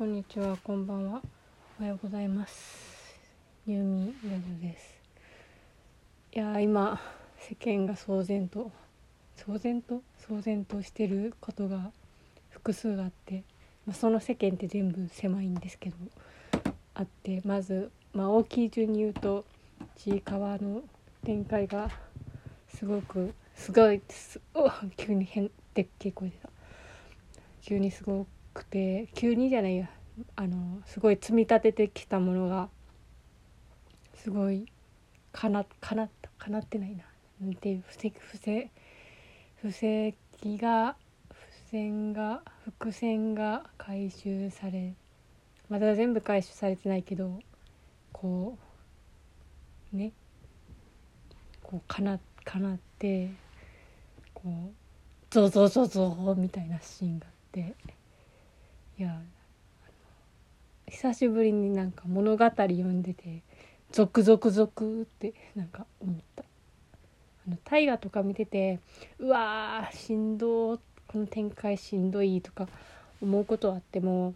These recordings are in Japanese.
こんにちは、こんばんは。おはようございます。ユーミンラジオです。いやー、今、世間が騒然と、騒然と？騒然としてることが複数あって、まあ、その世間って全部狭いんですけど、あって、まず、まあ、大きい順に言うと、ちいかわの展開がすごく、すごい、すお急に変でっけえ声出た。急にすごくて急にじゃないやあのすごい積み立ててきたものがすごいかなかなっかなってないな。なんていう布石布石布石が付箋が伏線が回収されまだ全部回収されてないけどこうねこうかなかなってこうゾゾゾゾみたいなシーンがあって。いや久しぶりになんか物語読んでてゾクゾクゾクってなんか思った。あの大河とか見ててうわーしんどこの展開しんどいとか思うことはあっても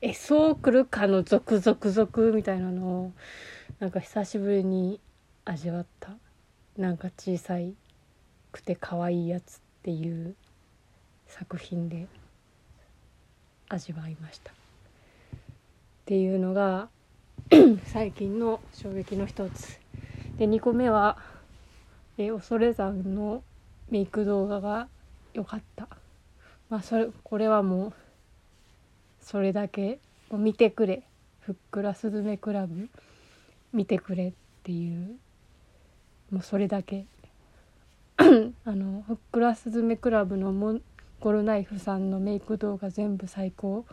えそう来るかのゾクゾクゾクみたいなのをなんか久しぶりに味わった。なんか小さくて可愛いやつっていう作品で。味わいました。っていうのが 最近の衝撃の一つ。で2個目はえ恐山のメイク動画が良かった。まあそれこれはもうそれだけも見てくれ。ふっくらスズメクラブ見てくれっていうもうそれだけ。あのふっくらスズメクラブのモンゴルナイフさんのメイク動画全部最高。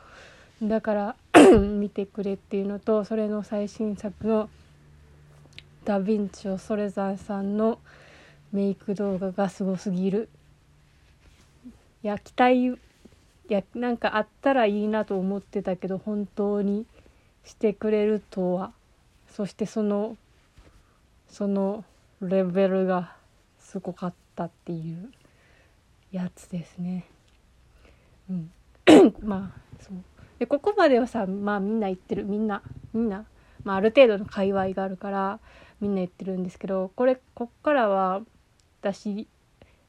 だから 見てくれっていうのとそれの最新作のダ・ヴィンチョ・ソレザンさんのメイク動画がすごすぎる。いや期待いやなんかあったらいいなと思ってたけど本当にしてくれるとは。そしてそのそのレベルがすごかったっていうやつですね。うん、まあそう。でここまではさまあみんな言ってる。みんなみんな、まあ、ある程度の界隈があるからみんな言ってるんですけどこれこっからは私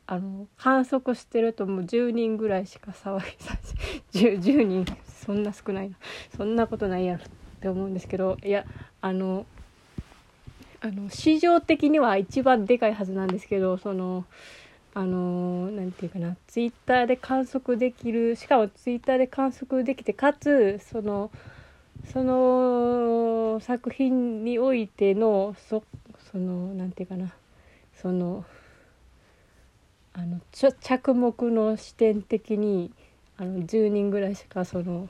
あの観測してるともう10人ぐらいしか騒ぎさせ 10, 10人そんな少ないな。そんなことないやろって思うんですけどいやあのあの市場的には一番でかいはずなんですけどそのあのなんていうかなツイッターで観測できるしかもツイッターで観測できてかつそのその作品においてのそそのなんていうかなそのあのちょ着目の視点的にあの10人ぐらいしかその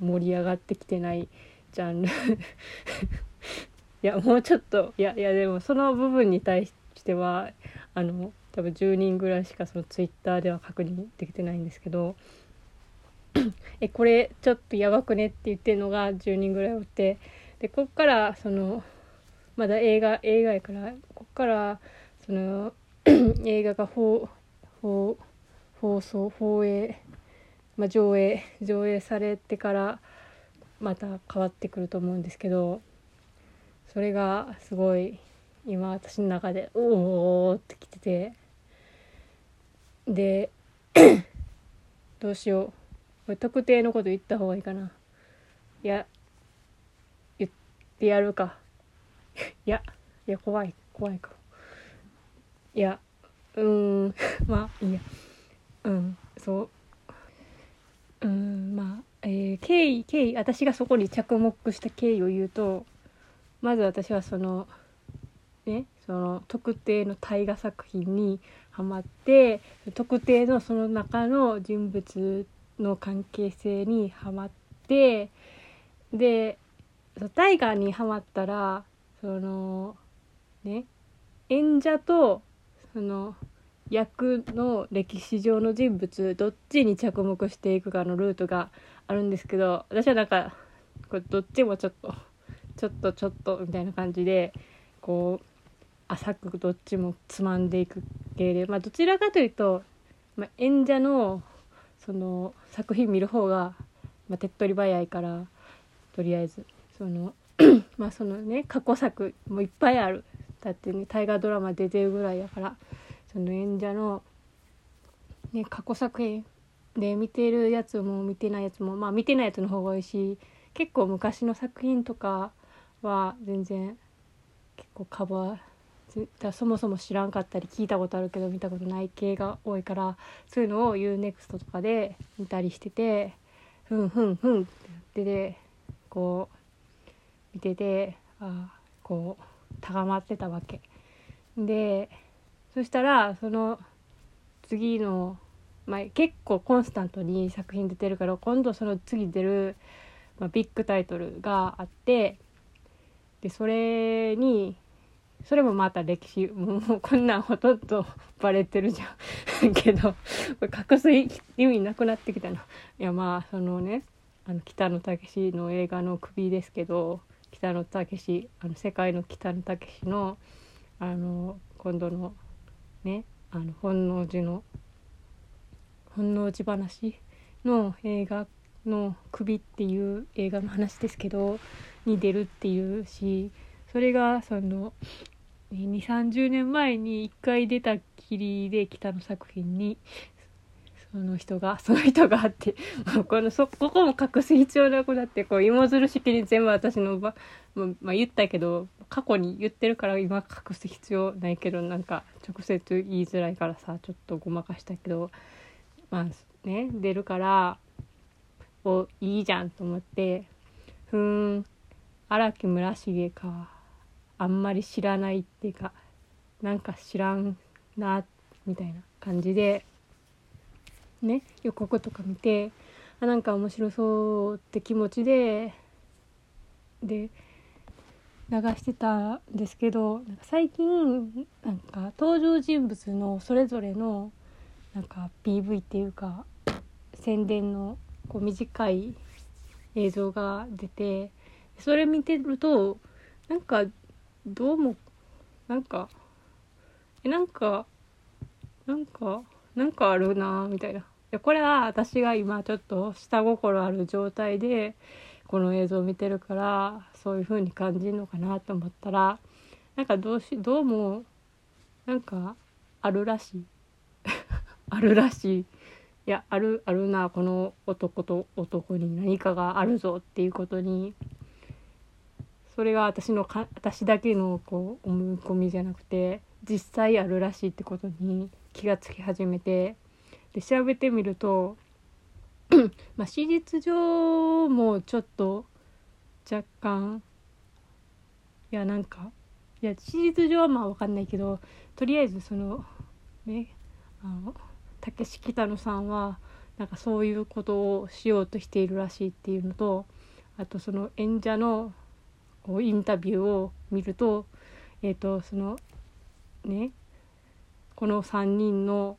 盛り上がってきてないジャンル。いやもうちょっといやいやでもその部分に対してはあの多分10人ぐらいしかそのツイッターでは確認できてないんですけど えこれちょっとやばくねって言ってるのが10人ぐらいおってでこっからそのまだ映画映画やからこっからその 映画が放放放送放映、まあ、上映上映されてからまた変わってくると思うんですけどそれがすごい今私の中で「おお」ってきててで どうしよう。これ特定のこと言った方がいいかな。いや言ってやるか。いやいや怖い怖いか。いやうーん まあいいや。うんそう。うんまあえー、経緯経緯私がそこに着目した経緯を言うとまず私はそのねその特定の大河作品にハマって特定のその中の人物の関係性にハマってで大河にハマったらそのね演者とその役の歴史上の人物どっちに着目していくかのルートがあるんですけど私はなんかこれどっちもちょっとちょっとちょっとみたいな感じでこう浅くどっちもつまんでいく系で、まあ、どちらかというと、まあ、演者のその作品見る方がまあ、手っ取り早いからとりあえずその まあそのね過去作もいっぱいある。だってね大河ドラマ出てるぐらいやからその演者の、ね、過去作品で見てるやつも見てないやつもまあ見てないやつの方が多いし結構昔の作品とかは全然結構カバーだそもそも知らんかったり聞いたことあるけど見たことない系が多いからそういうのを UNEXT とかで見たりしててふんふんふんって言っててこう見ててあこう高まってたわけ。でそしたらその次の、まあ、結構コンスタントに作品出てるから今度その次出る、まあ、ビッグタイトルがあってでそれにそれもまた歴史もうこんなんほとんどバレてるじゃん。けど隠す意味なくなってきたないやまあそのねあの北野武の映画の首ですけど北野武あの世界の北野武のあの今度のねあの本能寺の本能寺話の映画の「首」っていう映画の話ですけどに出るっていうしそれがその2 3 0年前に1回出たきりで北の作品にその人が その人があってこのそここも隠す必要なくなってこう芋づる式に全部私のば、ままあ、言ったけど過去に言ってるから今隠す必要ないけどなんか直接言いづらいからさちょっとごまかしたけどまあね出るからおいいじゃんと思ってふーん荒木村重か。あんまり知らないっていうかなんか知らんなみたいな感じで。ね予告とか見てあなんか面白そうって気持ちでで流してたんですけどなんか最近なんか登場人物のそれぞれのなんか PV っていうか宣伝のこう短い映像が出てそれ見てるとなんかどうもなんかえなんかなんかなんかあるなみたいな。やこれは私が今ちょっと下心ある状態でこの映像を見てるからそういう風に感じるのかなと思ったらなんかどうしどうもなんかあるらしい。あるらしい。いやあるあるなこの男と男に何かがあるぞっていうことにそれが私のか私だけのこう思い込みじゃなくて実際あるらしいってことに気がつき始めてで調べてみると まあ史実上もちょっと若干いやなんかいや史実上はまあ分かんないけどとりあえずそのねあの武志北野さんはなんかそういうことをしようとしているらしいっていうのとあとその演者のインタビューを見るとえっ、ー、とそのねこの3人の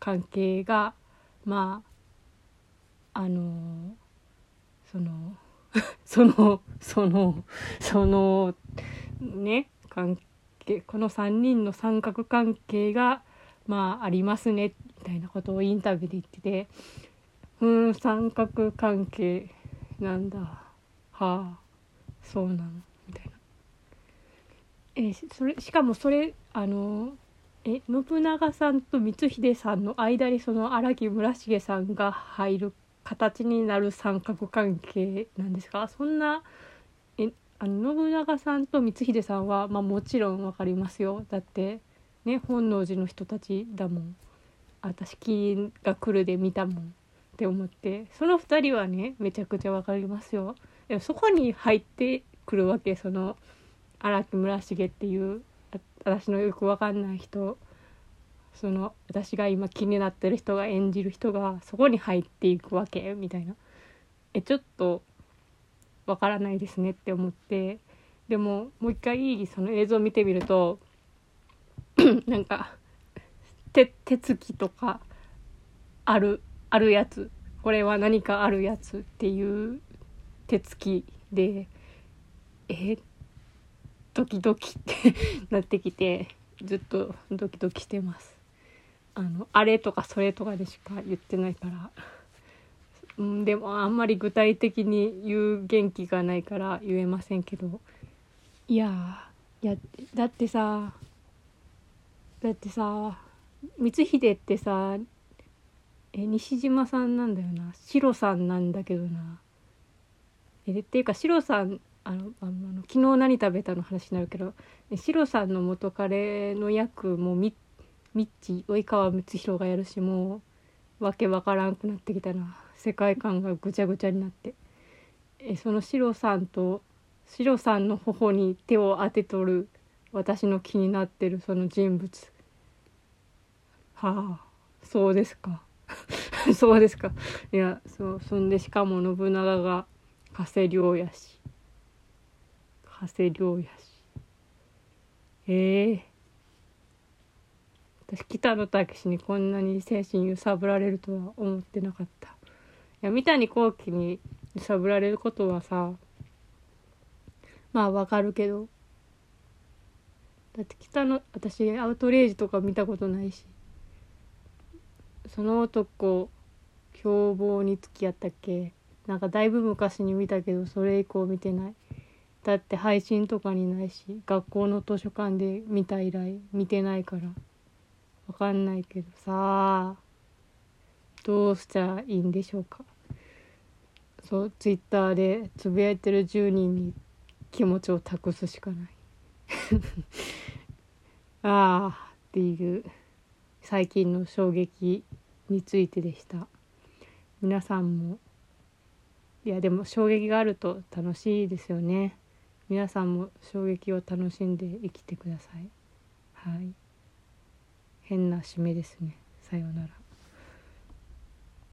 関係がまああのその そのそのそのね関係この3人の三角関係がまあありますねみたいなことをインタビューで言っててうん三角関係なんだ。はあそうなのみたいな。えそれしかもそれあのえ信長さんと光秀さんの間にその荒木村重さんが入る形になる三角関係なんですか？そんなえあの信長さんと光秀さんは、まあ、もちろん分かりますよ。だってね本能寺の人たちだもん。私気が来るで見たもんって思って。その2人はねめちゃくちゃ分かりますよ。でもそこに入ってくるわけその荒木村重っていう私のよく分かんない人その私が今気になってる人が演じる人がそこに入っていくわけみたいな。えちょっとわからないですねって思ってでももう一回その映像を見てみると なんか手手つきとかあるあるやつ。これは何かあるやつっていう手つきでえドキドキって なってきてずっとドキドキしてます。あのあれとかそれとかでしか言ってないから。うん、でもあんまり具体的に言う元気がないから言えませんけど。いやいやだってさだってさ光秀ってさえ西島さんなんだよな。シロさんなんだけどな。えっていうかシロさんあのあの昨日何食べたの話になるけどシロさんの元彼の役もミミッチ及川光弘がやるしもうわけわからんくなってきたな。世界観がぐちゃぐちゃになって。えそのシロさんとシロさんの頬に手を当てとる私の気になってるその人物。はあそうですか。そうですか。いやそうそんでしかも信長が加瀬亮やし。加瀬亮やしええ私北野武にこんなに精神揺さぶられるとは思ってなかった。いや三谷幸喜に揺さぶられることはさまあわかるけど。だって北の私アウトレイジとか見たことないし。その男凶暴に付き合ったっけ。なんかだいぶ昔に見たけどそれ以降見てない。だって配信とかにないし学校の図書館で見た以来見てないからわかんないけどさどうしたらいいんでしょうか。そうツイッターでつぶやいてる10人に気持ちを託すしかない。ああっていう最近の衝撃についてでした。皆さんも。いやでも衝撃があると楽しいですよね。皆さんも衝撃を楽しんで生きてください。はい。変な締めですね。さようなら。